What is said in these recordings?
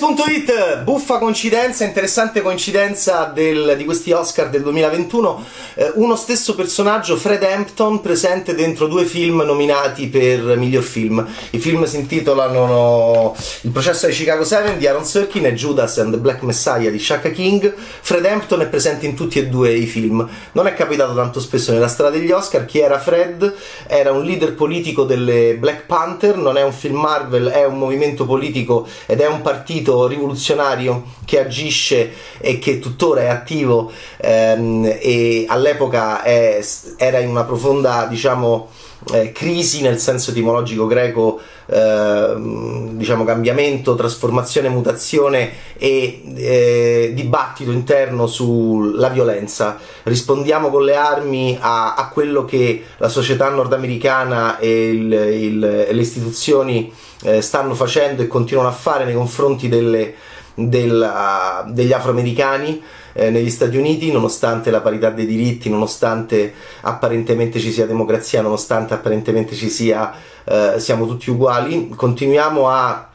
Movies.it, buffa coincidenza, interessante coincidenza del, di questi Oscar del 2021, eh, uno stesso personaggio, Fred Hampton, presente dentro due film nominati per miglior film. I film si intitolano Il processo di Chicago 7 di Aaron Sorkin e Judas and the Black Messiah di Shaka King. Fred Hampton è presente in tutti e due i film. Non è capitato tanto spesso nella strada degli Oscar. Chi era Fred? Era un leader politico delle Black Panther, non è un film Marvel, è un movimento politico ed è un partito rivoluzionario che agisce e che tuttora è attivo ehm, e all'epoca è, era in una profonda diciamo eh, crisi nel senso etimologico greco, eh, diciamo cambiamento, trasformazione, mutazione e eh, dibattito interno sulla violenza. Rispondiamo con le armi a, a quello che la società nordamericana e, il, il, le istituzioni eh, stanno facendo e continuano a fare nei confronti delle, del, uh, degli afroamericani eh, negli Stati Uniti, nonostante la parità dei diritti, nonostante apparentemente ci sia democrazia, nonostante apparentemente ci sia eh, siamo tutti uguali, continuiamo a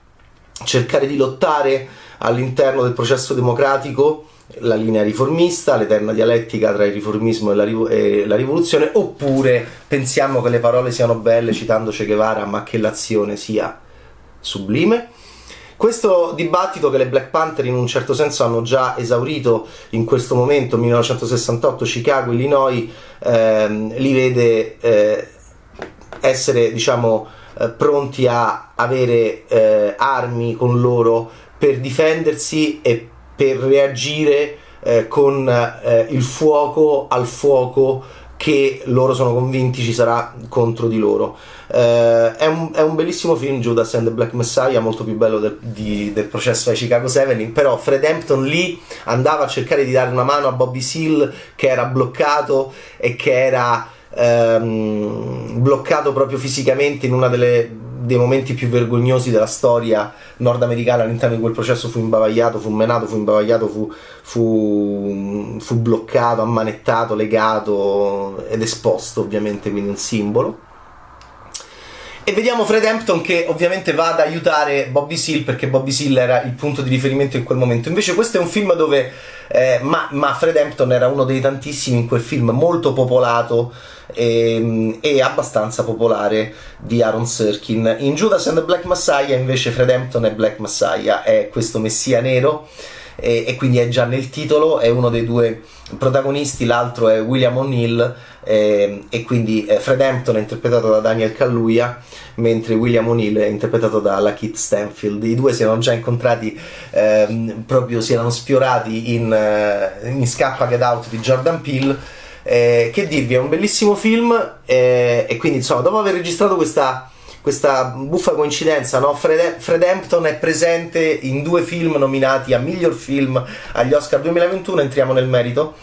cercare di lottare all'interno del processo democratico la linea riformista, l'eterna dialettica tra il riformismo e la, rivo- e la, rivoluzione, oppure pensiamo che le parole siano belle citando Che Guevara, ma che l'azione sia sublime. Questo dibattito che le Black Panther in un certo senso hanno già esaurito in questo momento, 1968, Chicago, Illinois, ehm, li vede eh, essere diciamo, eh, pronti a avere eh, armi con loro per difendersi e per reagire eh, con eh, il fuoco al fuoco che loro sono convinti ci sarà contro di loro. Uh, è, un, è, un, bellissimo film Judas and the Black Messiah, molto più bello del, di, del processo ai Chicago 7, però Fred Hampton lì andava a cercare di dare una mano a Bobby Seal che era bloccato e che era um, bloccato proprio fisicamente in uno dei momenti più vergognosi della storia nordamericana all'interno di quel processo fu imbavagliato, fu menato, fu imbavagliato, fu, fu, fu bloccato, ammanettato, legato ed esposto ovviamente, quindi un simbolo. E vediamo Fred Hampton che ovviamente va ad aiutare Bobby Seal perché Bobby Seal era il punto di riferimento in quel momento. Invece questo è un film dove... Eh, ma, ma, Fred Hampton era uno dei tantissimi in quel film, molto popolato e, ehm, e, abbastanza popolare di Aaron Sorkin. In Judas and the Black Messiah invece Fred Hampton è Black Messiah, è questo messia nero e, e quindi è già nel titolo, è uno dei due protagonisti, l'altro è William O'Neill eh, e quindi eh, Fred Hampton è interpretato da Daniel Kaluuya mentre William O'Neill è interpretato da Lakeith Stanfield. I due si erano già incontrati eh, proprio si erano sfiorati in, uh, in Scappa Get Out di Jordan Peele. Eh, che dirvi è un bellissimo film eh, e quindi insomma dopo aver registrato questa questa buffa coincidenza, no? Fred, Fred, Hampton è presente in due film nominati a miglior film agli Oscar 2021, entriamo nel merito.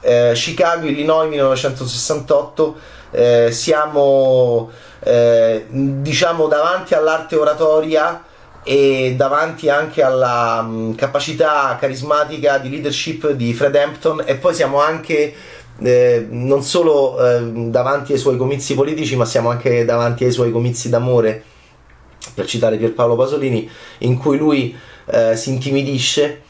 Eh, Chicago, Illinois 1968, eh, siamo eh, diciamo davanti all'arte oratoria e davanti anche alla mh, mm, capacità carismatica di leadership di Fred Hampton e poi siamo anche eh, non solo eh, davanti ai suoi comizi politici, ma siamo anche davanti ai suoi comizi d'amore, per citare Pierpaolo Pasolini, in cui lui eh, si intimidisce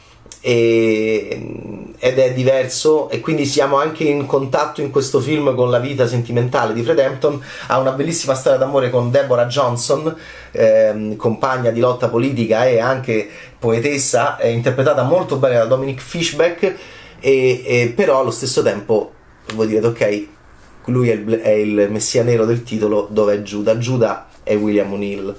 e, ed è diverso e quindi siamo anche in contatto in questo film con la vita sentimentale di Fred Hampton. Ha una bellissima storia d'amore con Deborah Johnson ehm, compagna di lotta politica e anche poetessa interpretata molto bene da Dominic Fishback e, e però allo stesso tempo voi direte ok lui è il, è il, messia nero del titolo dove è Giuda? Giuda è William O'Neill.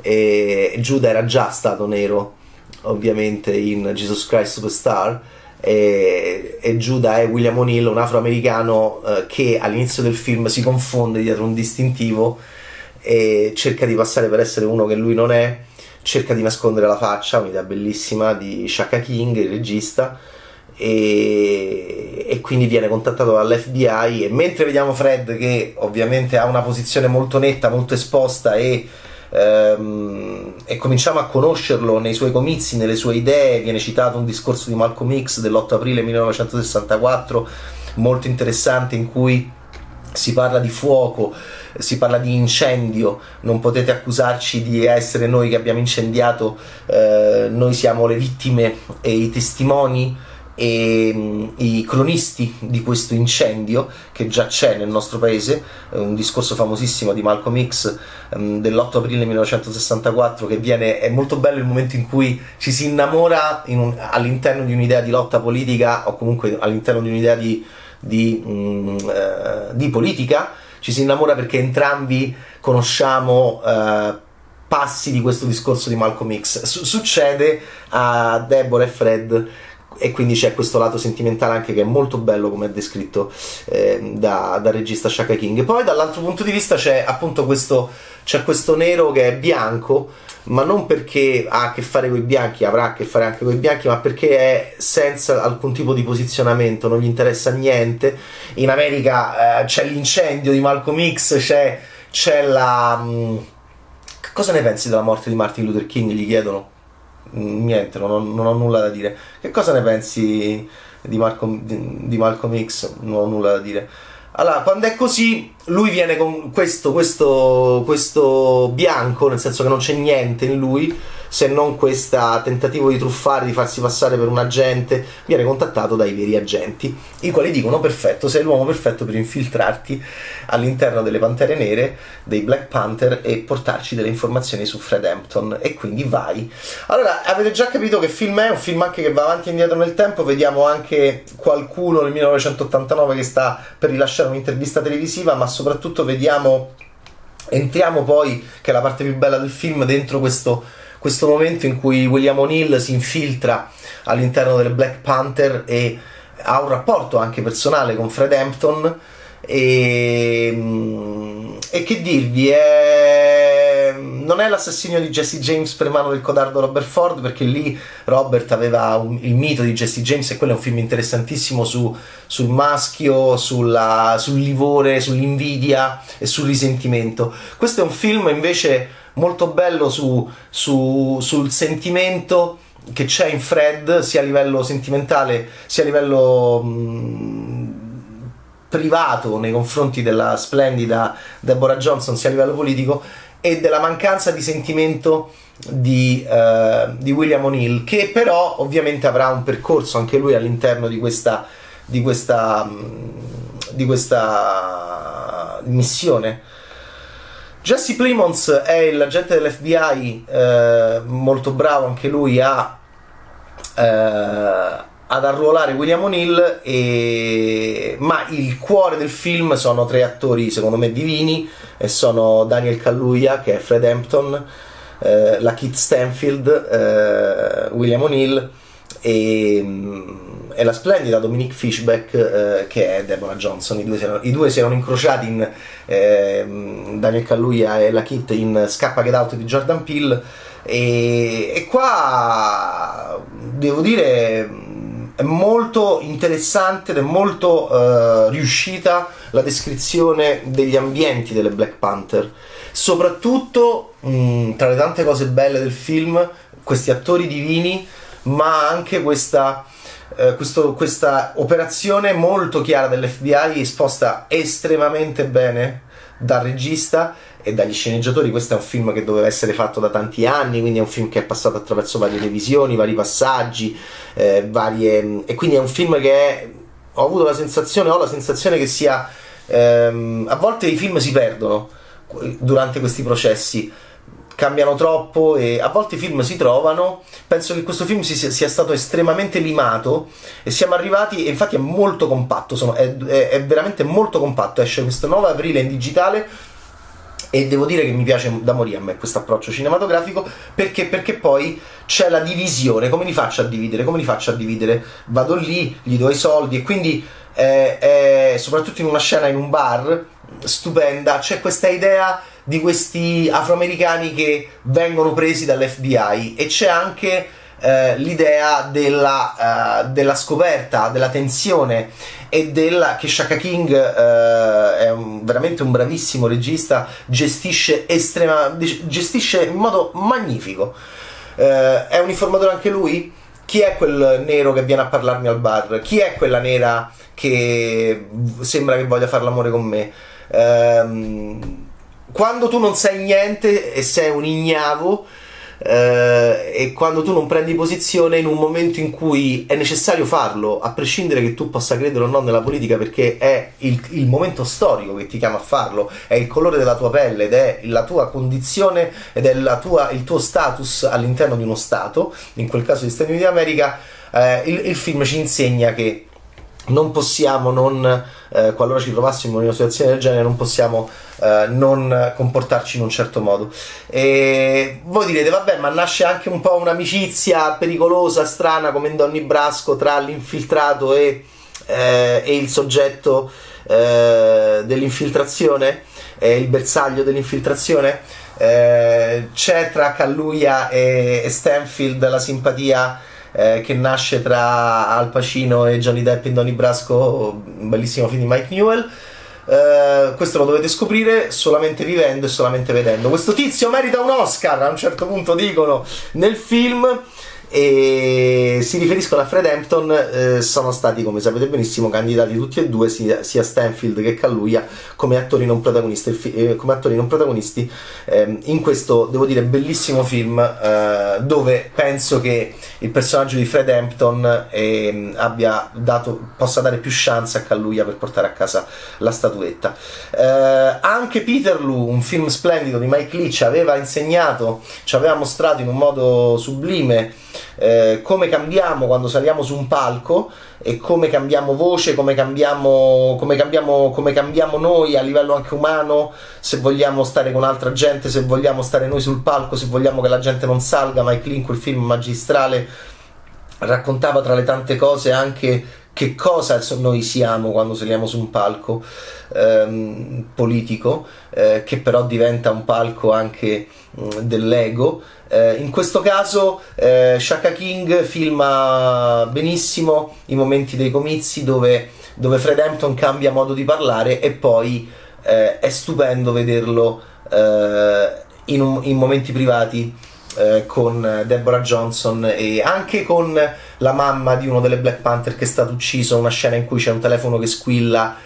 E Giuda era già stato nero ovviamente in Jesus Christ Superstar. E, e Giuda è William O'Neill un afroamericano eh, che all'inizio del film si confonde dietro un distintivo e cerca di passare per essere uno che lui non è cerca di nascondere la faccia un'idea bellissima di Shaka King il regista e, e, quindi viene contattato dall'FBI e mentre vediamo Fred che ovviamente ha una posizione molto netta, molto esposta e, ehm, e cominciamo a conoscerlo nei suoi comizi, nelle sue idee, viene citato un discorso di Malcolm X dell'8 aprile 1964 molto interessante in cui si parla di fuoco, si parla di incendio, non potete accusarci di essere noi che abbiamo incendiato, eh, noi siamo le vittime e i testimoni e mm, i cronisti di questo incendio che già c'è nel nostro paese, un discorso famosissimo di Malcolm X um, dell'8 aprile 1964 che viene, è molto bello il momento in cui ci si innamora in un, all'interno di un'idea di lotta politica o comunque all'interno di un'idea di, di, um, uh, di politica, ci si innamora perché entrambi conosciamo uh, passi di questo discorso di Malcolm X. Su- succede a Deborah e Fred e quindi c'è questo lato sentimentale anche che è molto bello come è descritto eh, da, regista Shaka King. Poi dall'altro punto di vista c'è appunto questo, c'è questo nero che è bianco, ma non perché ha a che fare con i bianchi, avrà a che fare anche con i bianchi, ma perché è senza alcun tipo di posizionamento, non gli interessa niente. In America eh, c'è l'incendio di Malcolm X, c'è, c'è la... Mh, mm, cosa ne pensi della morte di Martin Luther King? Gli chiedono niente, non ho, non ho, nulla da dire. Che cosa ne pensi di Malcolm, di, di Malcolm X? Non ho nulla da dire. Allora, quando è così, lui viene con questo, questo, questo bianco, nel senso che non c'è niente in lui se non questo tentativo di truffare, di farsi passare per un agente, viene contattato dai veri agenti, i quali dicono perfetto, sei l'uomo perfetto per infiltrarti all'interno delle Pantere Nere, dei Black Panther e portarci delle informazioni su Fred Hampton. E quindi vai. Allora, avete già capito che film è, un film anche che va avanti e indietro nel tempo, vediamo anche qualcuno nel 1989 che sta per rilasciare un'intervista televisiva, ma soprattutto vediamo entriamo poi, che è la parte più bella del film, dentro questo questo momento in cui William O'Neill si infiltra all'interno del Black Panther e ha un rapporto anche personale con Fred Hampton e, mm, e che dirvi è, non è l'assassinio di Jesse James per mano del codardo Robert Ford perché lì Robert aveva un, il mito di Jesse James e quello è un film interessantissimo su, sul maschio, sulla, sul livore, sull'invidia e sul risentimento. Questo è un film invece molto bello su, su, sul sentimento che c'è in Fred sia a livello sentimentale sia a livello mh, privato nei confronti della splendida Deborah Johnson sia a livello politico e della mancanza di sentimento di, uh, di William O'Neill che però ovviamente avrà un percorso anche lui all'interno di questa, di questa, di questa missione Jesse Plimons è l'agente dell'FBI, eh, molto bravo anche lui a, eh, ad arruolare William O'Neill, e... ma il cuore del film sono tre attori secondo me divini, e sono Daniel Kaluuya che è Fred Hampton, eh, la Kit Stanfield, eh, William O'Neill e e la splendida Dominique Fishback eh, che è Deborah Johnson. I due si erano, due si erano incrociati in eh, Daniel Kaluuya e la Kit in Scappa Get Out di Jordan Peele e, e qua devo dire è molto interessante ed è molto uh, riuscita la descrizione degli ambienti delle Black Panther. Soprattutto, mh, tra le tante cose belle del film, questi attori divini, ma anche questa eh, questo, questa operazione molto chiara dell'FBI esposta estremamente bene dal regista e dagli sceneggiatori. Questo è un film che doveva essere fatto da tanti anni, quindi è un film che è passato attraverso varie revisioni, vari passaggi, eh, varie... e quindi è un film che è... ho avuto la sensazione, ho la sensazione che sia... Ehm, a volte i film si perdono durante questi processi cambiano troppo e a volte i film si trovano. Penso che questo film sia, sia stato estremamente limato e siamo arrivati, e infatti è molto compatto, sono, è, è, è veramente molto compatto. Esce questo 9 aprile in digitale e devo dire che mi piace da morire a me questo approccio cinematografico perché, perché poi c'è la divisione come li faccio a dividere come li faccio a dividere vado lì gli do i soldi e quindi eh, eh, soprattutto in una scena in un bar stupenda c'è questa idea di questi afroamericani che vengono presi dall'FBI e c'è anche eh, l'idea della, uh, della, scoperta, della tensione e della che Shaka King uh, è un, veramente un bravissimo regista, gestisce, estrema, gestisce in modo magnifico. Uh, è un informatore anche lui? chi è quel nero che viene a parlarmi al bar? Chi è quella nera che sembra che voglia fare l'amore con me? Ehm, quando tu non sai niente e sei un ignavo, eh, e quando tu non prendi posizione in un momento in cui è necessario farlo, a prescindere che tu possa credere o no nella politica, perché è il, il momento storico che ti chiama a farlo, è il colore della tua pelle ed è la tua condizione ed è tua, il tuo status all'interno di uno Stato, in quel caso gli Stati Uniti d'America, eh, il, il film ci insegna che non possiamo non, eh, qualora ci trovassimo in una situazione del genere, non possiamo eh, non comportarci in un certo modo. E voi direte, vabbè, ma nasce anche un po' un'amicizia pericolosa, strana, come in Donny Brasco, tra l'infiltrato e, eh, e il soggetto eh, dell'infiltrazione, il bersaglio dell'infiltrazione. Eh, c'è tra Calluia e, e Stanfield la simpatia eh, che nasce tra Al Pacino e Johnny Depp in Donny Brasco, un bellissimo film di Mike Newell. Uh, questo lo dovete scoprire solamente vivendo e solamente vedendo. Questo tizio merita un Oscar, a un certo punto dicono nel film e si riferiscono a Fred Hampton eh, sono stati come sapete benissimo candidati tutti e due sia, sia Stanfield che Calluia come attori non protagonisti, eh, attori non protagonisti eh, in questo devo dire bellissimo film eh, dove penso che il personaggio di Fred Hampton ehm, abbia dato, possa dare più chance a Calluia per portare a casa la statuetta. Eh, anche Peterloo un film splendido di Mike Leach aveva insegnato ci aveva mostrato in un modo sublime eh, come cambiamo quando saliamo su un palco e come cambiamo voce, come cambiamo, come, cambiamo, come cambiamo noi a livello anche umano, se vogliamo stare con altra gente, se vogliamo stare noi sul palco, se vogliamo che la gente non salga. Mike Link, quel film magistrale, raccontava tra le tante cose anche che cosa noi siamo quando saliamo su un palco ehm, politico, eh, che però diventa un palco anche mh, dell'ego. Eh, in questo caso eh, Shaka King filma benissimo i momenti dei comizi dove, dove Fred Hampton cambia modo di parlare e poi eh, è stupendo vederlo eh, in, un, in, momenti privati eh, con Deborah Johnson e anche con la mamma di uno delle Black Panther che è stato ucciso, una scena in cui c'è un telefono che squilla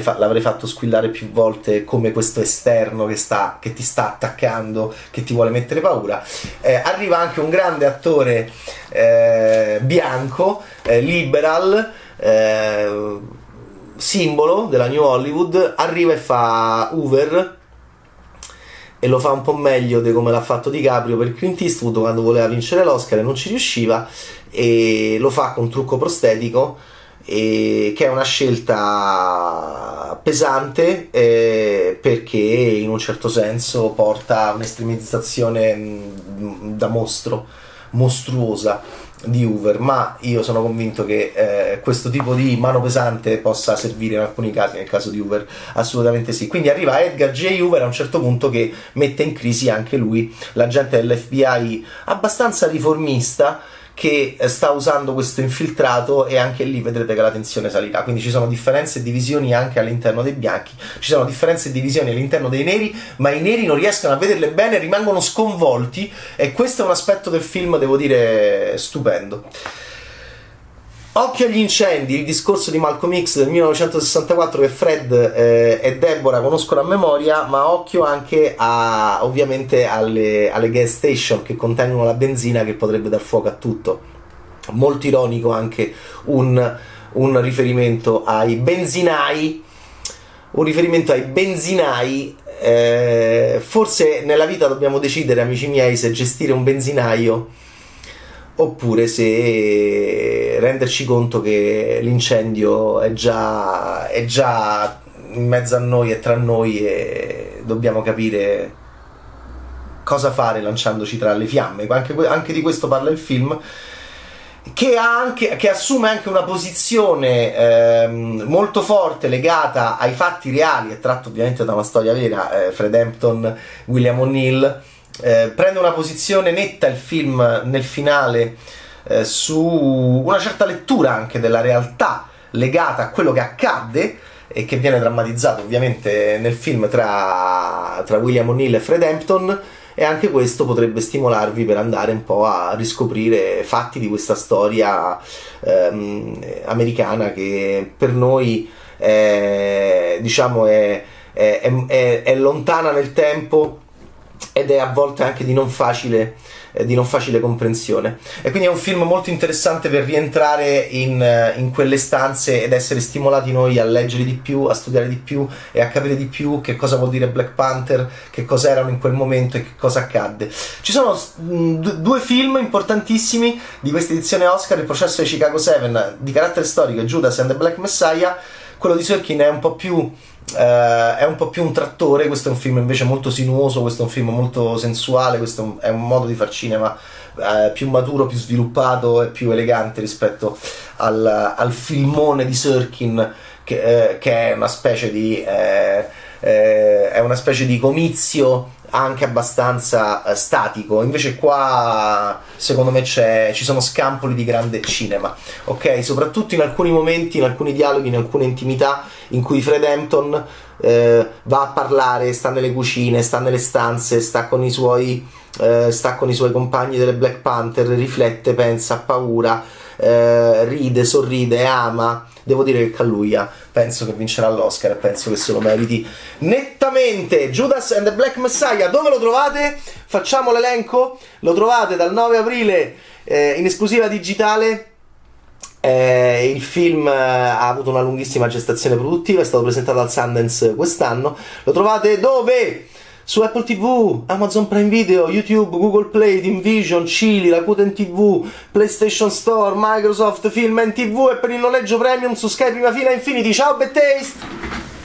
fa- l'avrei fatto squillare più volte come questo esterno che, sta, che ti sta attaccando, che ti vuole mettere paura. Eh, arriva anche un grande attore eh, bianco, eh, liberal, eh, simbolo della New Hollywood, arriva e fa Hoover e lo fa un po' meglio di come l'ha fatto DiCaprio per Clint Eastwood quando voleva vincere l'Oscar e non ci riusciva e lo fa con trucco prostetico e che è una scelta pesante eh, perché in un certo senso porta a un'estremizzazione mm, da mostro, mostruosa di Hoover, ma io sono convinto che eh, questo tipo di mano pesante possa servire in alcuni casi, nel caso di Hoover assolutamente sì. Quindi arriva Edgar J. Hoover a un certo punto che mette in crisi anche lui, l'agente dell'FBI abbastanza riformista che eh, sta usando questo infiltrato e anche lì vedrete che la tensione salirà. Quindi ci sono differenze e divisioni anche all'interno dei bianchi, ci sono differenze e divisioni all'interno dei neri, ma i neri non riescono a vederle bene, rimangono sconvolti e questo è un aspetto del film, devo dire, stupendo. Occhio agli incendi, il discorso di Malcolm X del 1964 che Fred eh, e Deborah conoscono a memoria, ma occhio anche a, ovviamente alle, alle gas station che contengono la benzina che potrebbe dar fuoco a tutto. Molto ironico anche un, un riferimento ai benzinai, un riferimento ai benzinai eh, forse nella vita dobbiamo decidere, amici miei, se gestire un benzinaio oppure se renderci conto che l'incendio è già, è già in mezzo a noi e tra noi e dobbiamo capire cosa fare lanciandoci tra le fiamme. Anche, anche di questo parla il film. Che, anche, che, assume anche una posizione ehm, molto forte legata ai fatti reali, è tratto ovviamente da una storia vera, eh, Fred Hampton, William O'Neill, eh, prende una posizione netta il film nel finale eh, su una certa lettura anche della realtà legata a quello che accadde e che viene drammatizzato ovviamente nel film tra, tra William O'Neill e Fred Hampton e anche questo potrebbe stimolarvi per andare un po' a riscoprire fatti di questa storia ehm, americana che per noi è, diciamo è, è, è, è lontana nel tempo ed è a volte anche di non facile eh, di non facile comprensione. E quindi è un film molto interessante per rientrare in, eh, in, quelle stanze ed essere stimolati noi a leggere di più, a studiare di più e a capire di più che cosa vuol dire Black Panther, che cosa erano in quel momento e che cosa accadde. Ci sono mh, due film importantissimi di questa edizione Oscar, il processo di Chicago 7 di carattere storico, Judas and the Black Messiah, quello di Sorkin è un po' più Uh, è un po' più un trattore, questo è un film invece molto sinuoso, questo è un film molto sensuale, questo è un modo di far cinema uh, più maturo, più sviluppato e più elegante rispetto al, al filmone di Sirkin che, uh, che, è una specie di eh, eh, è una specie di comizio anche abbastanza eh, statico. Invece qua secondo me ci sono scampoli di grande cinema, ok? Soprattutto in alcuni momenti, in alcuni dialoghi, in alcune intimità in cui Fred Hampton eh, va a parlare, sta nelle cucine, sta nelle stanze, sta con i suoi, eh, sta con i suoi compagni delle Black Panther, riflette, pensa, ha paura, eh, ride, sorride, ama. Devo dire che Calluia penso che vincerà l'Oscar e penso che se lo meriti nettamente. Judas and the Black Messiah, dove lo trovate? Facciamo l'elenco. Lo trovate dal 9 aprile eh, in esclusiva digitale. Eh, il film eh, ha avuto una lunghissima gestazione produttiva, è stato presentato al Sundance quest'anno. Lo trovate dove? Su Apple TV, Amazon Prime Video, YouTube, Google Play, Invision, Chili, Rakuten TV, PlayStation Store, Microsoft Film TV e per il noleggio premium su Skype prima fila Infinity. Ciao Bad Taste!